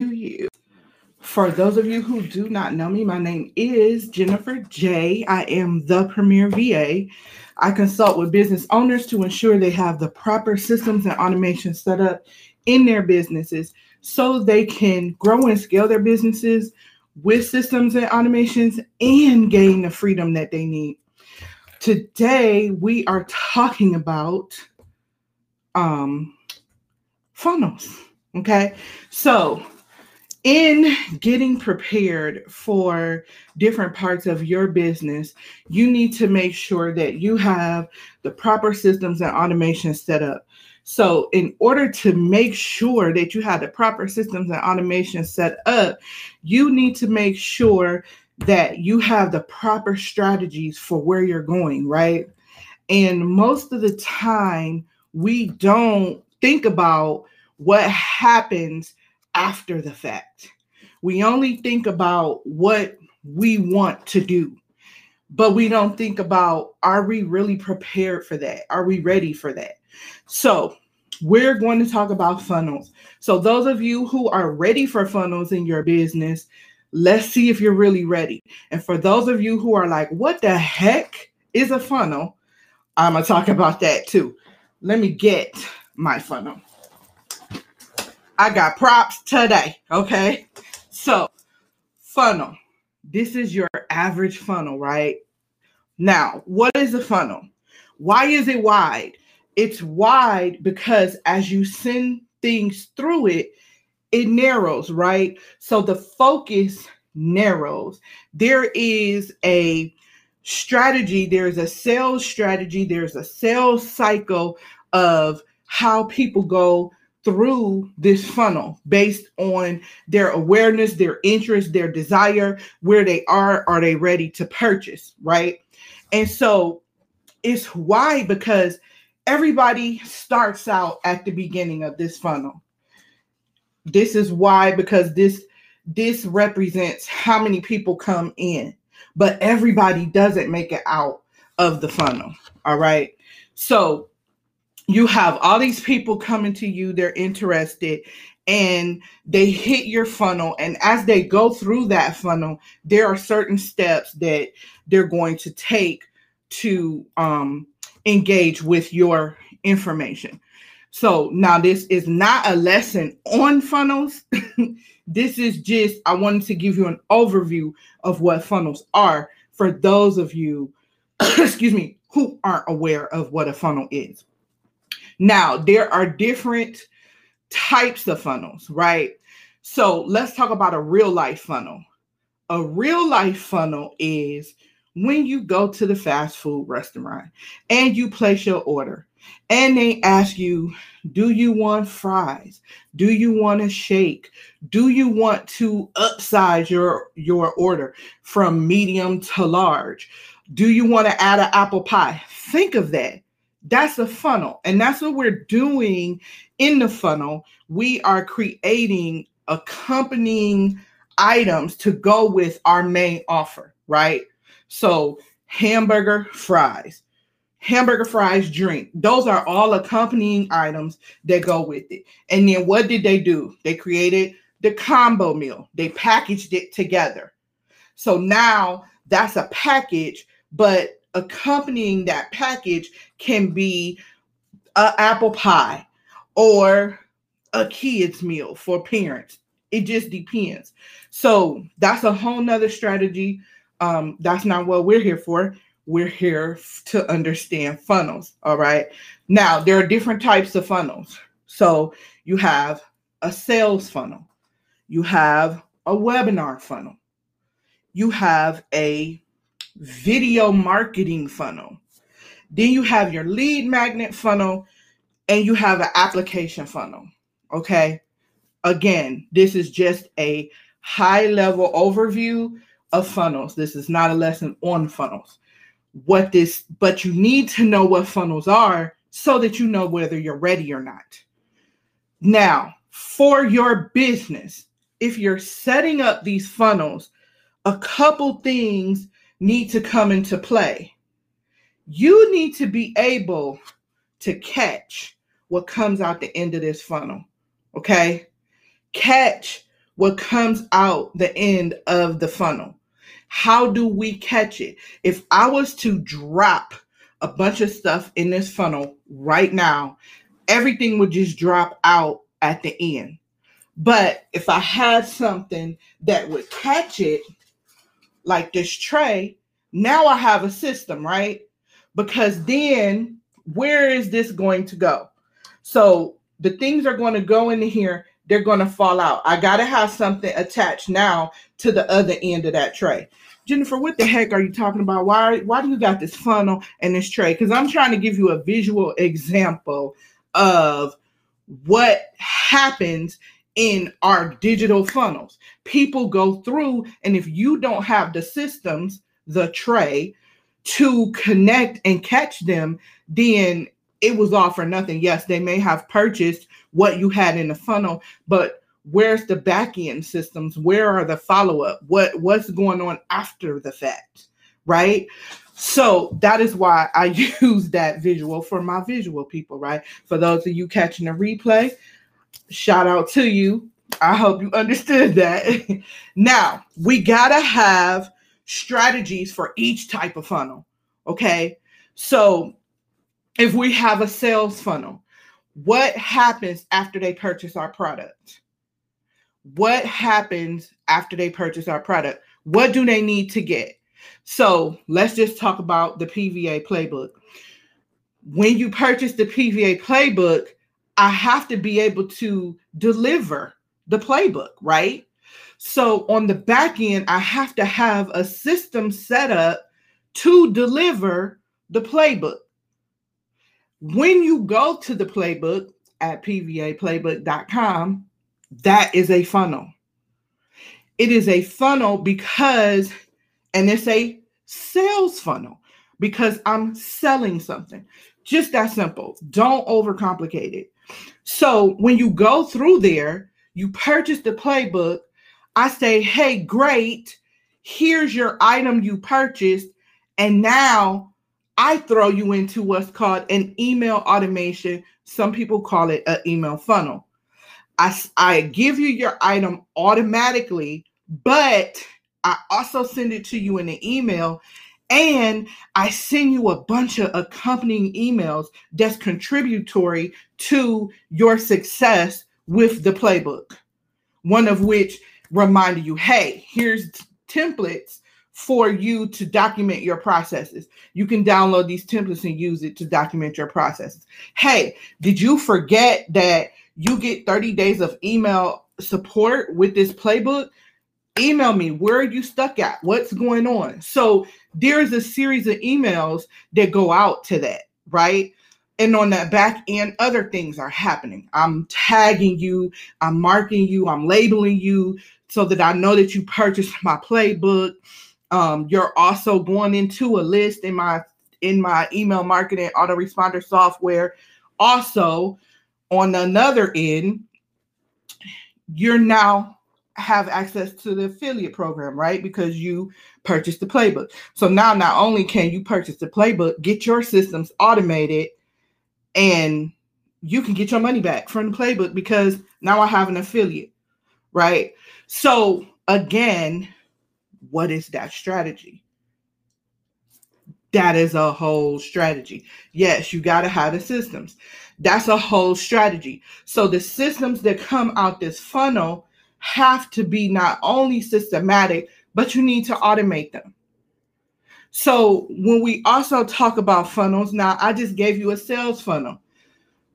you. For those of you who do not know me, my name is Jenifer J. I am the Premier VA. I consult with business owners to ensure they have the proper systems and automation set up in their businesses so they can grow and scale their businesses with systems and automations and gain the freedom that they need. Today, we are talking about um, funnels. Okay. So, in getting prepared for different parts of your business, you need to make sure that you have the proper systems and automation set up. So, in order to make sure that you have the proper systems and automation set up, you need to make sure that you have the proper strategies for where you're going, right? And most of the time, we don't think about what happens after the fact. We only think about what we want to do, but we don't think about are we really prepared for that? Are we ready for that? So, we're going to talk about funnels. So, those of you who are ready for funnels in your business, let's see if you're really ready. And for those of you who are like, what the heck is a funnel? I'm going to talk about that too. Let me get my funnel. I got props today. Okay. So, funnel. This is your average funnel, right? Now, what is a funnel? Why is it wide? It's wide because as you send things through it, it narrows, right? So the focus narrows. There is a strategy, there's a sales strategy, there's a sales cycle of how people go through this funnel based on their awareness, their interest, their desire, where they are, are they ready to purchase, right? And so it's why because everybody starts out at the beginning of this funnel. This is why because this this represents how many people come in, but everybody doesn't make it out of the funnel. All right. So you have all these people coming to you, they're interested, and they hit your funnel. And as they go through that funnel, there are certain steps that they're going to take to um, engage with your information. So now this is not a lesson on funnels. this is just, I wanted to give you an overview of what funnels are for those of you, excuse me, who aren't aware of what a funnel is. Now, there are different types of funnels, right? So let's talk about a real life funnel. A real life funnel is when you go to the fast food restaurant and you place your order and they ask you, do you want fries? Do you want a shake? Do you want to upsize your your order from medium to large? Do you want to add an apple pie? Think of that. That's a funnel. And that's what we're doing in the funnel. We are creating accompanying items to go with our main offer, right? So, hamburger, fries, hamburger, fries, drink. Those are all accompanying items that go with it. And then what did they do? They created the combo meal, they packaged it together. So now that's a package, but accompanying that package can be an apple pie or a kids meal for parents. It just depends. So that's a whole nother strategy. Um, that's not what we're here for. We're here to understand funnels all right? Now there are different types of funnels. So you have a sales funnel. You have a webinar funnel. You have a video marketing funnel. Then you have your lead magnet funnel and you have an application funnel. Okay. Again, this is just a high level overview of funnels. This is not a lesson on funnels. What this, but you need to know what funnels are so that you know whether you're ready or not. Now, for your business, if you're setting up these funnels, a couple things need to come into play. You need to be able to catch what comes out the end of this funnel. Okay? Catch what comes out the end of the funnel. How do we catch it? If I was to drop a bunch of stuff in this funnel right now, everything would just drop out at the end. But if I had something that would catch it, like this tray, now I have a system, right? Because then where is this going to go? So the things are going to go into here, they're going to fall out. I got to have something attached now to the other end of that tray. Jenifer, what the heck are you talking about? Why why do you got this funnel and this tray? Because I'm trying to give you a visual example of what happens in our digital funnels. People go through, and if you don't have the systems, the tray to connect and catch them, then it was all for nothing. Yes, they may have purchased what you had in the funnel, but where's the back end systems? Where are the follow up? What what's going on after the fact? Right? So that is why I use that visual for my visual people, right? For those of you catching a replay, shout out to you. I hope you understood that. now, we got to have strategies for each type of funnel. Okay. So, if we have a sales funnel, what happens after they purchase our product? What happens after they purchase our product? What do they need to get? So, let's just talk about the PVA playbook. When you purchase the PVA playbook, I have to be able to deliver the playbook, right? So on the back end, I have to have a system set up to deliver the playbook. When you go to the playbook at pvaplaybook.com, that is a funnel. It is a funnel because, and it's a sales funnel because I'm selling something. Just that simple. Don't overcomplicate it. So when you go through there, you purchase the playbook. I say, hey, great. Here's your item you purchased. And now I throw you into what's called an email automation. Some people call it an email funnel. I, I give you your item automatically, but I also send it to you in an email and I send you a bunch of accompanying emails that's contributory to your success with the playbook. One of which reminded you, hey, here's templates for you to document your processes. You can download these templates and use it to document your processes. Hey, did you forget that you get 30 days of email support with this playbook? Email me where are you stuck at what's going on. So there's a series of emails that go out to that right? And on that back end other things are happening. I'm tagging you i'm marking you i'm labeling you so that i know that you purchased my playbook. Um, you're also going into a list in my in my email marketing autoresponder software. Also on another end you're now have access to the affiliate program, right? Because you purchased the playbook. So now not only can you purchase the playbook, get your systems automated and you can get your money back from the playbook because now I have an affiliate, right? So again, what is that strategy? That is a whole strategy. Yes, you got to have the systems. That's a whole strategy. So the systems that come out this funnel have to be not only systematic, but you need to automate them. So when we also talk about funnels, now I just gave you a sales funnel.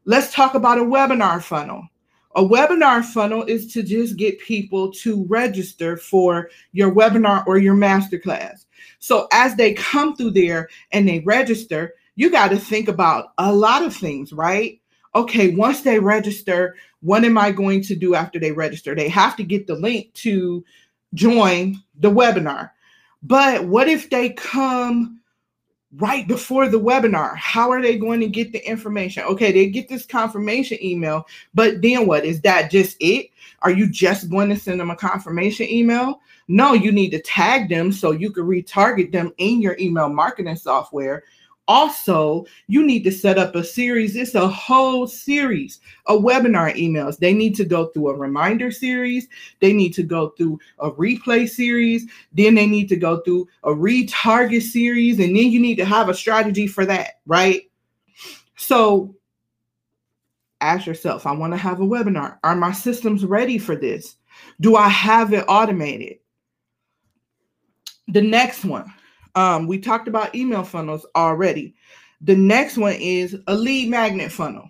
Let's talk about a webinar funnel. A webinar funnel is to just get people to register for your webinar or your masterclass. So as they come through there and they register, you got to think about a lot of things, right? Okay, once they register, what am I going to do after they register? They have to get the link to join the webinar. But what if they come right before the webinar? How are they going to get the information? Okay, they get this confirmation email, but then what? Is that just it? Are you just going to send them a confirmation email? No, you need to tag them so you can retarget them in your email marketing software also you need to set up a series. It's a whole series of webinar emails. They need to go through a reminder series. They need to go through a replay series. Then they need to go through a retarget series and then you need to have a strategy for that right? So ask yourself i want to have a webinar. Are my systems ready for this? Do i have it automated? The next one um, we talked about email funnels already. The next one is a lead magnet funnel.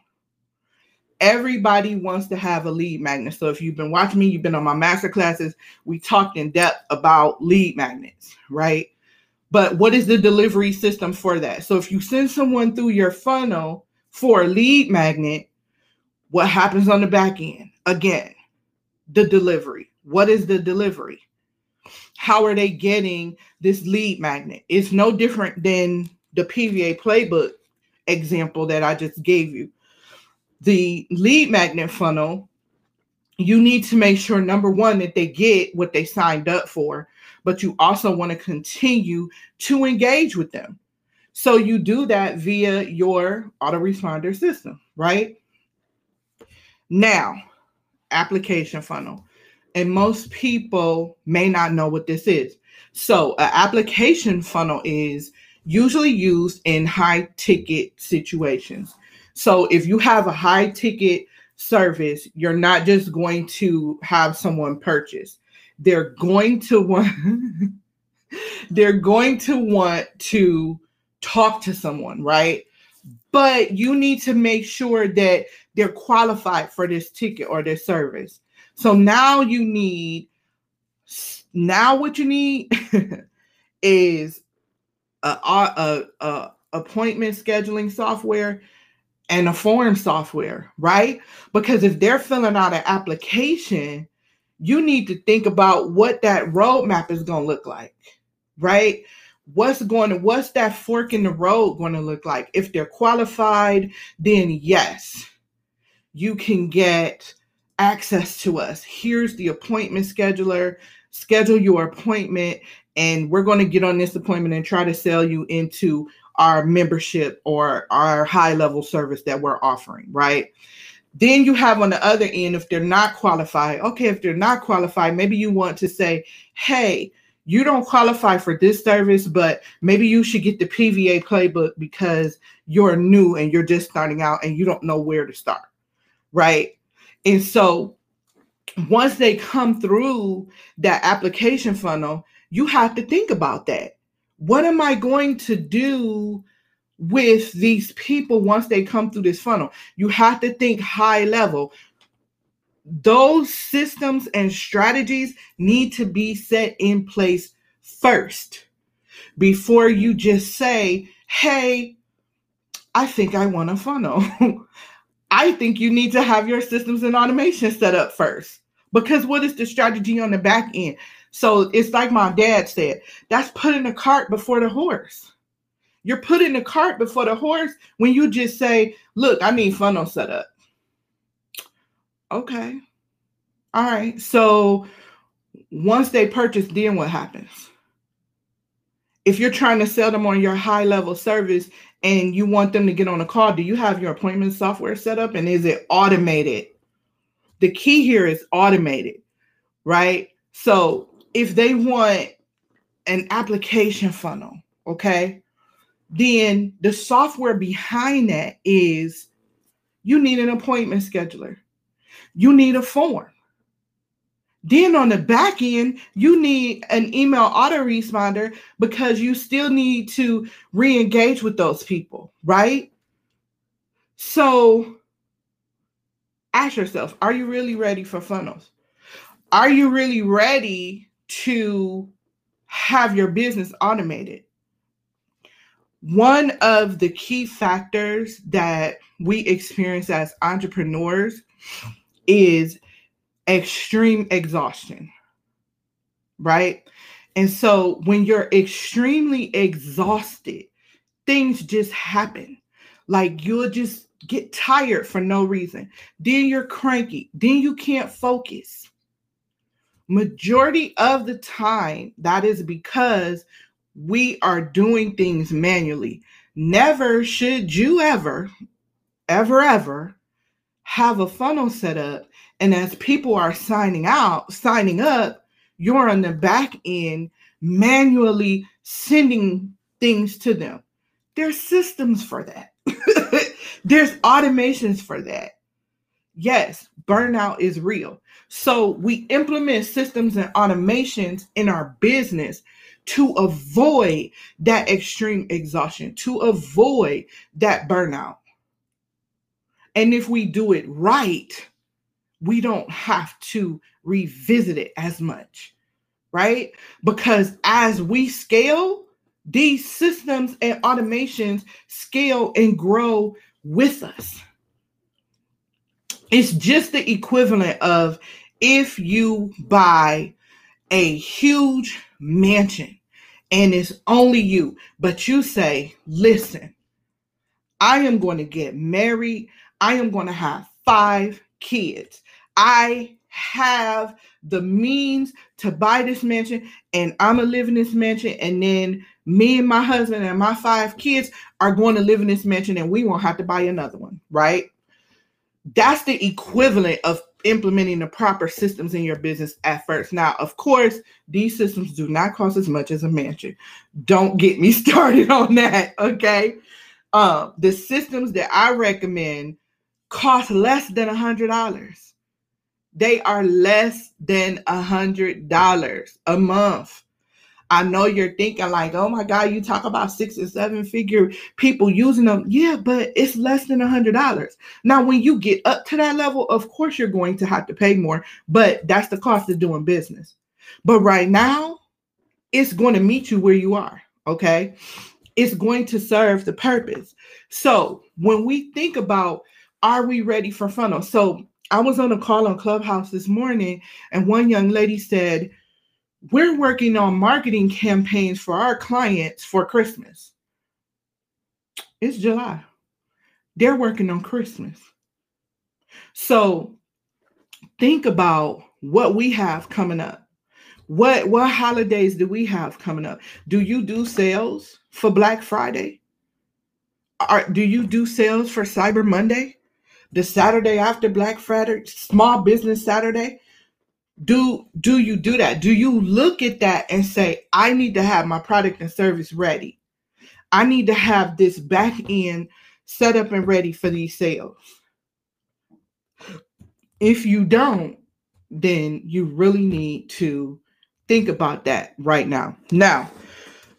Everybody wants to have a lead magnet. So if you've been watching me, you've been on my master classes, we talked in depth about lead magnets, right? But what is the delivery system for that? So if you send someone through your funnel for a lead magnet, what happens on the back end? Again, the delivery. What is the delivery? How are they getting this lead magnet? It's no different than the PVA playbook example that I just gave you. The lead magnet funnel, you need to make sure number one that they get what they signed up for, but you also want to continue to engage with them. So you do that via your autoresponder system, right? Now, application funnel and most people may not know what this is. So, an application funnel is usually used in high ticket situations. So, if you have a high ticket service, you're not just going to have someone purchase. They're going to want they're going to want to talk to someone, right? But you need to make sure that they're qualified for this ticket or this service. So now you need, now what you need is a, a, a appointment scheduling software and a form software, right? Because if they're filling out an application, you need to think about what that roadmap is going to look like, right? What's going to, what's that fork in the road going to look like? If they're qualified, then yes, you can get access to us. Here's the appointment scheduler. Schedule your appointment, and we're going to get on this appointment and try to sell you into our membership or our high level service that we're offering, right? Then you have on the other end, if they're not qualified, okay, if they're not qualified, maybe you want to say, hey, you don't qualify for this service, but maybe you should get the PVA playbook because you're new and you're just starting out and you don't know where to start, right? And so once they come through that application funnel, you have to think about that. What am I going to do with these people once they come through this funnel? You have to think high level. Those systems and strategies need to be set in place first before you just say, Hey, I think I want a funnel. I think you need to have your systems and automation set up first. Because what is the strategy on the back end? So it's like my dad said, that's putting the cart before the horse. You're putting the cart before the horse when you just say, look, I need funnel set up. Okay. All right. So once they purchase, then what happens? If you're trying to sell them on your high level service and you want them to get on a call, do you have your appointment software set up and is it automated? The key here is automated, right? So if they want an application funnel, okay, then the software behind that is you need an appointment scheduler, you need a form. Then on the back end, you need an email autoresponder because you still need to re engage with those people, right? So ask yourself are you really ready for funnels? Are you really ready to have your business automated? One of the key factors that we experience as entrepreneurs is extreme exhaustion, right? And so when you're extremely exhausted, things just happen. Like you'll just get tired for no reason. Then you're cranky. Then you can't focus. Majority of the time, that is because we are doing things manually. Never should you ever, ever, ever have a funnel set up. And as people are signing out, signing up, you're on the back end manually sending things to them. There's systems for that. There's automations for that. Yes, burnout is real. So we implement systems and automations in our business to avoid that extreme exhaustion, to avoid that burnout. And if we do it right, we don't have to revisit it as much, right? Because as we scale, these systems and automations scale and grow with us. It's just the equivalent of if you buy a huge mansion and it's only you, but you say, listen, I am going to get married. I am going to have five kids. I have the means to buy this mansion and I'm gonna live in this mansion. And then me and my husband and my five kids are going to live in this mansion and we won't have to buy another one, right? That's the equivalent of implementing the proper systems in your business at first. Now, of course, these systems do not cost as much as a mansion. Don't get me started on that, okay? Um, the systems that I recommend cost less than a hundred dollars. They are less than a hundred dollars a month. I know you're thinking like, oh my God, you talk about six and seven figure people using them. Yeah, but it's less than a hundred dollars. Now, when you get up to that level, of course you're going to have to pay more, but that's the cost of doing business. But right now, it's going to meet you where you are. Okay. It's going to serve the purpose. So when we think about are we ready for funnel? So I was on a call on Clubhouse this morning, and one young lady said, we're working on marketing campaigns for our clients for Christmas. It's July. They're working on Christmas. So think about what we have coming up. What what holidays do we have coming up? Do you do sales for Black Friday? Are, do you do sales for Cyber Monday? The Saturday after Black Friday, Small Business Saturday? do do you do that? Do you look at that and say i need to have my product and service ready. I need to have this back end set up and ready for these sales. If you don't then you really need to think about that right now. Now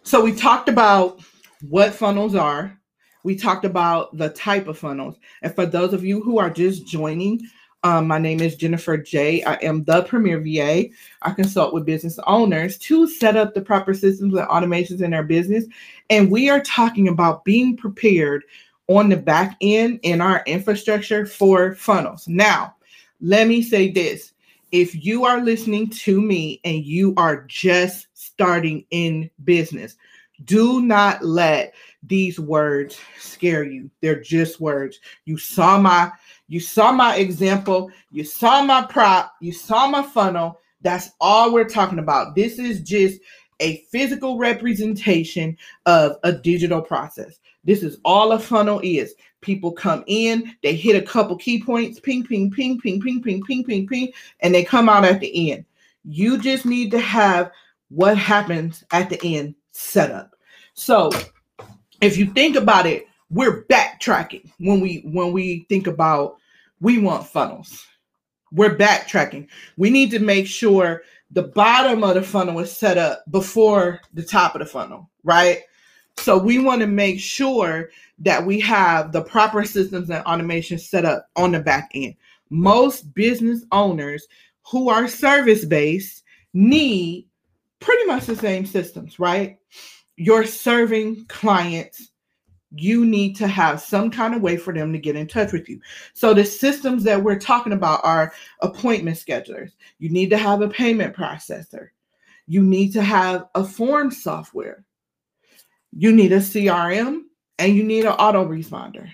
so we talked about what funnels are we talked about the type of funnels and for those of you who are just joining um, my name is Jenifer J. I am the Premier VA. I consult with business owners to set up the proper systems and automations in their business. And we are talking about being prepared on the back end in our infrastructure for funnels. Now, let me say this if you are listening to me and you are just starting in business, do not let these words scare you. They're just words. You saw my you saw my example, you saw my prop, you saw my funnel. That's all we're talking about. This is just a physical representation of a digital process. This is all a funnel is. People come in, they hit a couple key points, ping, ping, ping, ping, ping, ping, ping, ping, ping, and they come out at the end. You just need to have what happens at the end set up. So if you think about it, we're backtracking when we when we think about we want funnels. We're backtracking. We need to make sure the bottom of the funnel is set up before the top of the funnel, right? So we want to make sure that we have the proper systems and automation set up on the back end. Most business owners who are service based need pretty much the same systems, right? You're serving clients you need to have some kind of way for them to get in touch with you. So the systems that we're talking about are appointment schedulers. You need to have a payment processor. You need to have a form software. You need a CRM and you need an autoresponder.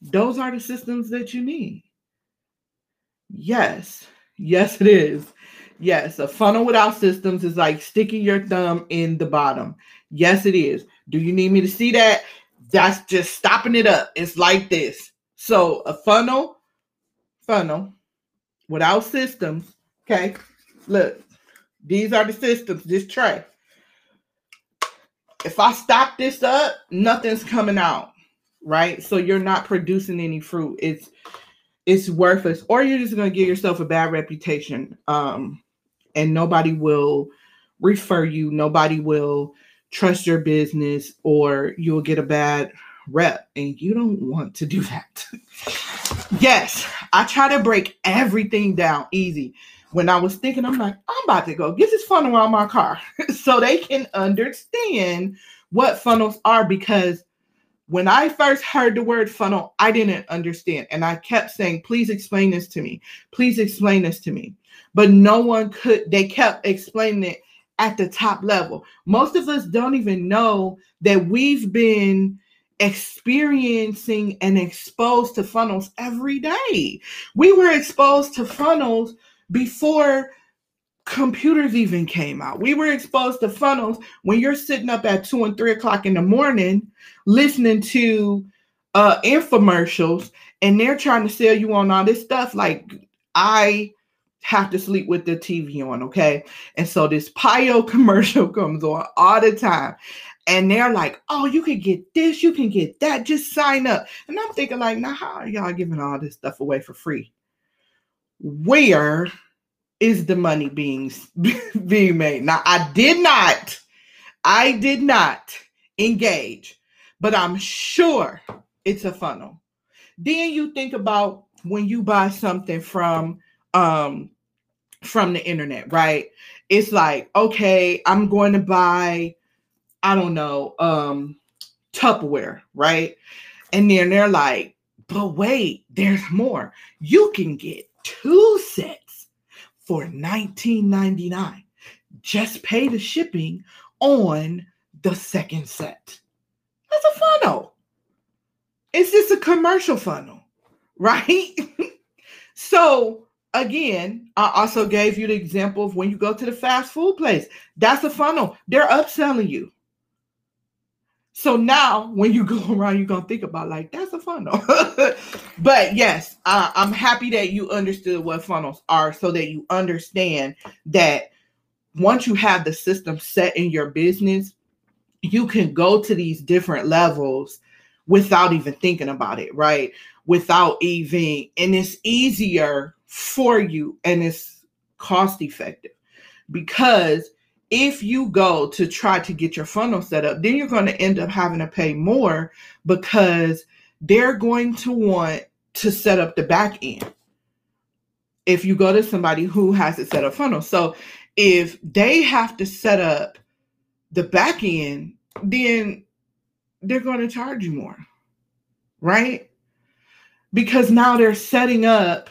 Those are the systems that you need. Yes. Yes, it is. Yes, a funnel without systems is like sticking your thumb in the bottom. Yes, it is. Do you need me to see that? That's just stopping it up. It's like this. So a funnel, funnel without systems. Okay. Look, these are the systems, this tray. If I stop this up, nothing's coming out, right? So you're not producing any fruit. It's it's worthless, or you're just gonna give yourself a bad reputation. Um, and nobody will refer you, nobody will trust your business, or you'll get a bad rep, and you don't want to do that. yes, I try to break everything down easy. When I was thinking, I'm like, I'm about to go get this funnel out my car so they can understand what funnels are because when I first heard the word funnel, I didn't understand. And I kept saying, please explain this to me. Please explain this to me. But no one could, they kept explaining it at the top level. Most of us don't even know that we've been experiencing and exposed to funnels every day. We were exposed to funnels before computers even came out. We were exposed to funnels when you're sitting up at two and three o'clock in the morning listening to uh infomercials and they're trying to sell you on all this stuff. Like I have to sleep with the TV on, okay? And so this Pio commercial comes on all the time and they're like, "Oh, you can get this, you can get that. Just sign up." And I'm thinking, like, now how are y'all giving all this stuff away for free? Where is the money being being made? Now, I did not, I did not engage, but I'm sure it's a funnel. Then you think about when you buy something from um from the internet, right? It's like, okay, I'm going to buy I don't know, um, Tupperware, right? And then they're like, but wait, there's more. You can get two sets for $19.99. Just pay the shipping on the second set. That's a funnel. It's just a commercial funnel, right? so again, I also gave you the example of when you go to the fast food place. That's a funnel. They're upselling you. So now when you go around, you're gonna think about like that's a funnel. but yes, uh, I'm happy that you understood what funnels are so that you understand that once you have the system set in your business, you can go to these different levels without even thinking about it, right? Without even, and it's easier for you and it's cost effective because if you go to try to get your funnel set up, then you're going to end up having to pay more because they're going to want to set up the back end. If you go to somebody who has it set up funnel. So if they have to set up the back end, then they're going to charge you more. Right? Because now they're setting up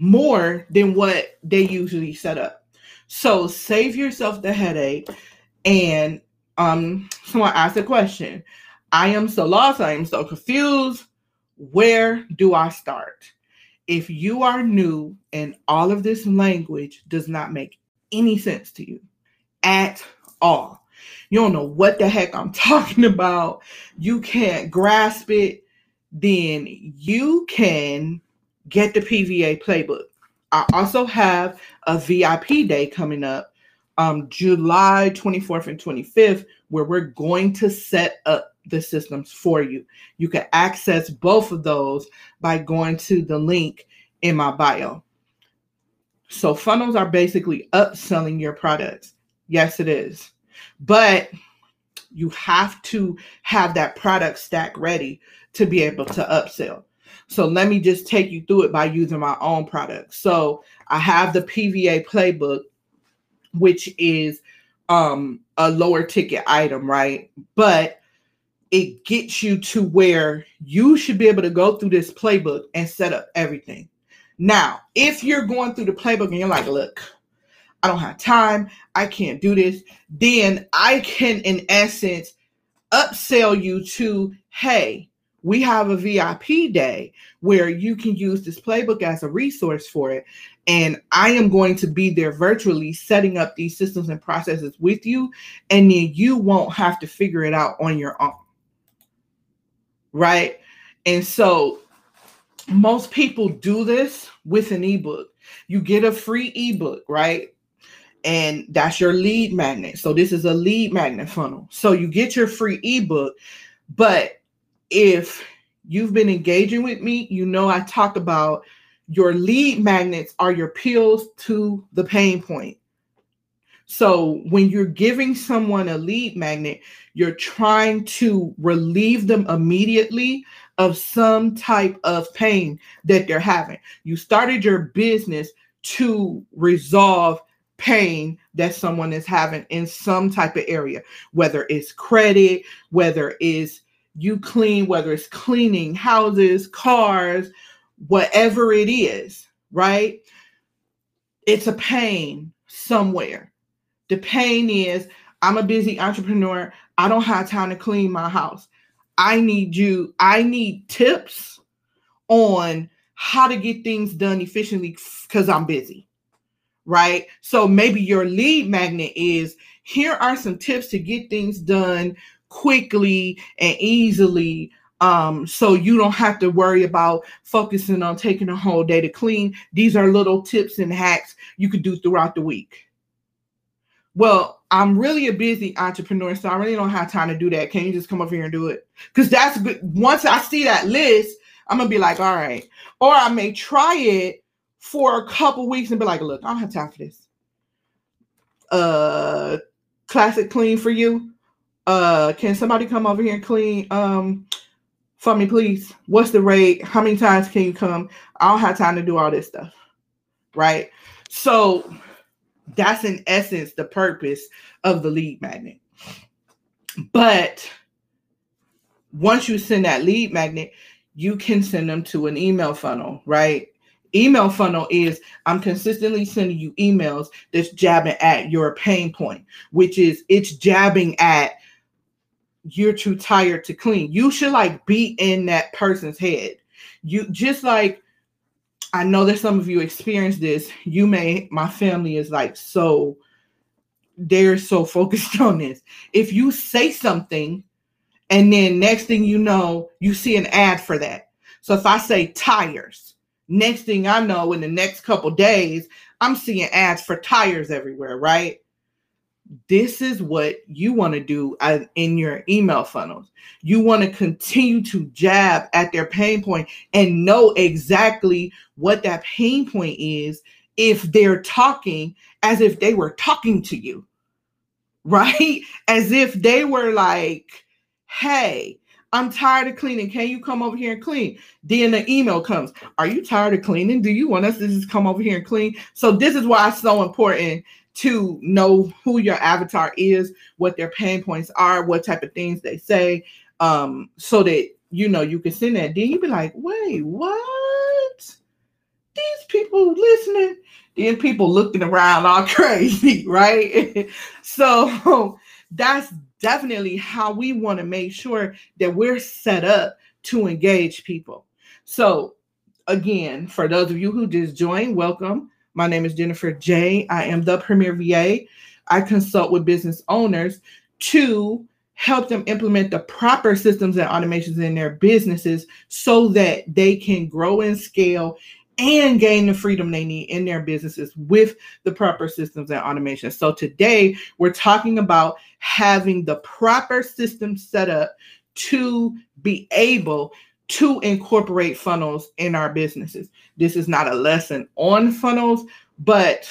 more than what they usually set up. So save yourself the headache. And um, someone asked a question. I am so lost. I am so confused. Where do I start? If you are new and all of this language does not make any sense to you at all, you don't know what the heck I'm talking about, you can't grasp it, then you can get the PVA playbook. I also have a VIP day coming up um, July 24th and 25th, where we're going to set up the systems for you. You can access both of those by going to the link in my bio. So, funnels are basically upselling your products. Yes, it is. But you have to have that product stack ready to be able to upsell. So let me just take you through it by using my own product. So I have the PVA playbook, which is um, a lower ticket item, right? But it gets you to where you should be able to go through this playbook and set up everything. Now, if you're going through the playbook and you're like, look, I don't have time, I can't do this, then I can, in essence, upsell you to, hey, we have a VIP day where you can use this playbook as a resource for it. And I am going to be there virtually setting up these systems and processes with you. And then you won't have to figure it out on your own. right? And so most people do this with an ebook. You get a free ebook, right? And that's your lead magnet. So this is a lead magnet funnel. So you get your free ebook, but if you've been engaging with me, you know I talk about your lead magnets are your pills to the pain point. So when you're giving someone a lead magnet, you're trying to relieve them immediately of some type of pain that they're having. You started your business to resolve pain that someone is having in some type of area, whether it's credit, whether it's you clean, whether it's cleaning houses, cars, whatever it is, right? It's a pain somewhere. The pain is I'm a busy entrepreneur. I don't have time to clean my house. I need you, I need tips on how to get things done efficiently because I'm busy. Right. So maybe your lead magnet is here are some tips to get things done quickly and easily um, so you don't have to worry about focusing on taking a whole day to clean. These are little tips and hacks you could do throughout the week. Well, I'm really a busy entrepreneur, so I really don't have time to do that. Can you just come over here and do it? Because that's good. Once I see that list, I'm gonna be like, all right. Or I may try it for a couple weeks and be like, look, I don't have time for this. Uh classic clean for you. Uh can somebody come over here and clean um for me, please? What's the rate? How many times can you come? I don't have time to do all this stuff. Right. So that's in essence the purpose of the lead magnet. But once you send that lead magnet, you can send them to an email funnel, right? Email funnel is I'm consistently sending you emails that's jabbing at your pain point, which is it's jabbing at you're too tired to clean. You should like be in that person's head. You just like I know that some of you experience this. You may, my family is like so, they're so focused on this. If you say something and then next thing you know, you see an ad for that. So if I say tires, next thing I know, in the next couple days, I'm seeing ads for tires everywhere, right? This is what you want to do in your email funnels. You want to continue to jab at their pain point and know exactly what that pain point is if they're talking as if they were talking to you, right? As if they were like, hey, I'm tired of cleaning. Can you come over here and clean? Then the email comes. Are you tired of cleaning? Do you want us to just come over here and clean? So this is why it's so important to know who your avatar is, what their pain points are, what type of things they say, um, so that you know you can send that. Then you be like, wait, what? These people listening. Then people looking around all crazy, right? so that's definitely how we want to make sure that we're set up to engage people. So again, for those of you who just joined, welcome. My name is Jenifer J. I am the Premier VA. I consult with business owners to help them implement the proper systems and automations in their businesses so that they can grow and scale and gain the freedom they need in their businesses with the proper systems and automation. So today we're talking about having the proper system set up to be able to incorporate funnels in our businesses. This is not a lesson on funnels, but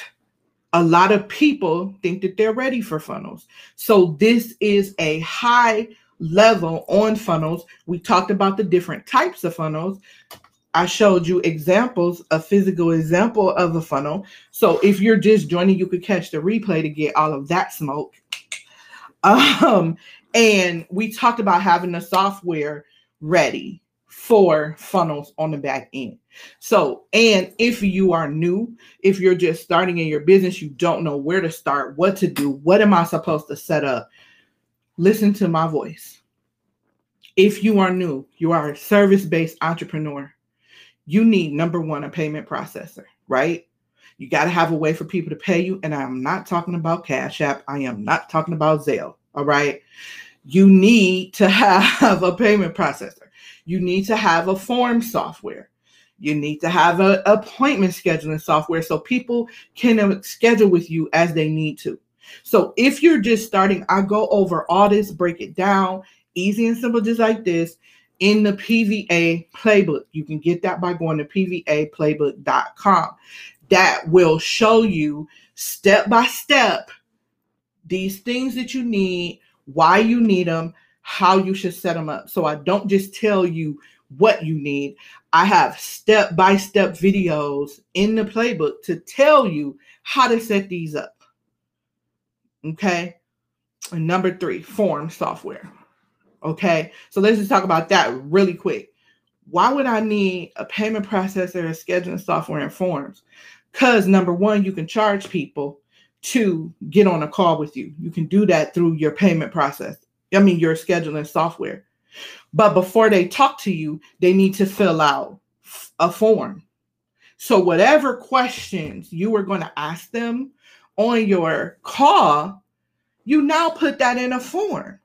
a lot of people think that they're ready for funnels. So this is a high level on funnels. We talked about the different types of funnels. I showed you examples, a physical example of a funnel. So if you're just joining, you could catch the replay to get all of that smoke. Um, and we talked about having the software ready for funnels on the back end. So, and if you are new, if you're just starting in your business, you don't know where to start, what to do, what am I supposed to set up? Listen to my voice. If you are new, you are a service based entrepreneur, you need number one, a payment processor, right? You got to have a way for people to pay you. And I'm not talking about Cash App, I am not talking about Zelle, all right? You need to have a payment processor You need to have a form software. You need to have an appointment scheduling software so people can uh, schedule with you as they need to. So if you're just starting, I go over all this, break it down, easy and simple, just like this in the PVA playbook. You can get that by going to PVAplaybook.com. That will show you step by step these things that you need, why you need them, how you should set them up. So I don't just tell you what you need. I have step by step videos in the playbook to tell you how to set these up. Okay. And number three, form software. Okay. So let's just talk about that really quick. Why would I need a payment processor, a scheduling software, and forms? Because number one, you can charge people to get on a call with you. You can do that through your payment process. I mean, your scheduling software. But before they talk to you, they need to fill out a form. So, whatever questions you were going to ask them on your call, you now put that in a form.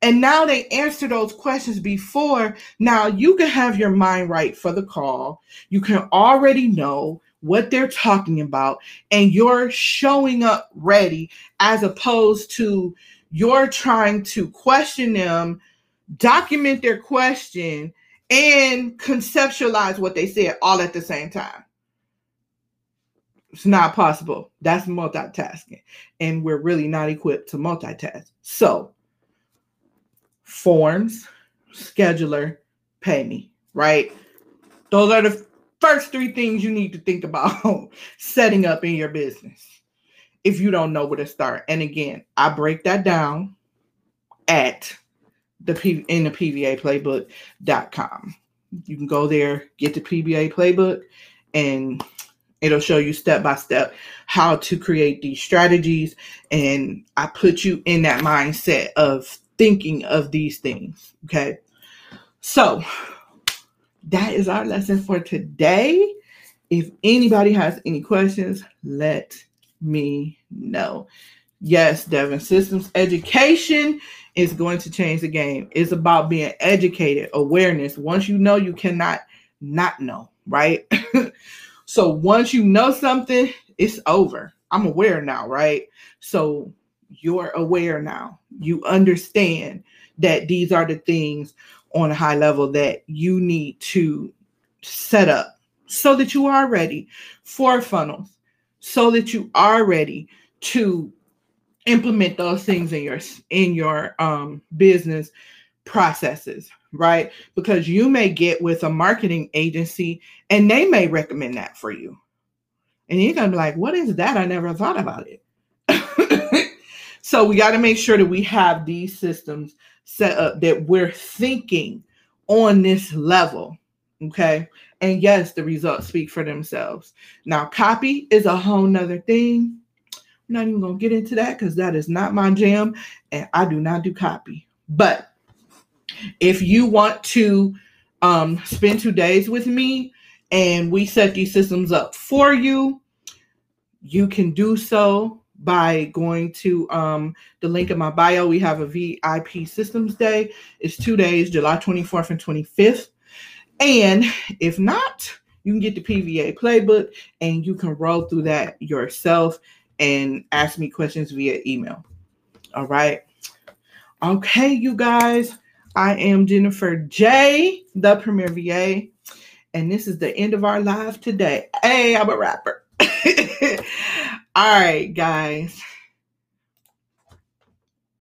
And now they answer those questions before. Now you can have your mind right for the call. You can already know what they're talking about, and you're showing up ready as opposed to you're trying to question them, document their question, and conceptualize what they said all at the same time. It's not possible. That's multitasking. And we're really not equipped to multitask. So, forms, scheduler, pay me, right? Those are the first three things you need to think about setting up in your business if you don't know where to start. And again, I break that down at the P in the PVA playbook.com. You can go there, get the PVA playbook, and it'll show you step by step how to create these strategies. And I put you in that mindset of thinking of these things. Okay. So that is our lesson for today. If anybody has any questions, let me know. Yes, Devin, systems education is going to change the game. It's about being educated, awareness. Once you know, you cannot not know, right? so once you know something, it's over. I'm aware now, right? So you're aware now. You understand that these are the things on a high level that you need to set up so that you are ready for funnels, so that you are ready to implement those things in your in your um, business processes right because you may get with a marketing agency and they may recommend that for you and you're gonna be like what is that i never thought about it so we got to make sure that we have these systems set up that we're thinking on this level. Okay. And yes, the results speak for themselves. Now, copy is a whole nother thing. I'm not even going to get into that because that is not my jam and I do not do copy. But if you want to um, spend two days with me and we set these systems up for you, you can do so by going to um, the link in my bio. We have a VIP Systems Day. It's two days, July 24th and 25th. And if not, you can get the PVA playbook and you can roll through that yourself and ask me questions via email. All right. Okay, you guys. I am Jenifer J, the Premier VA, and this is the end of our live today. Hey, I'm a rapper. All right, guys.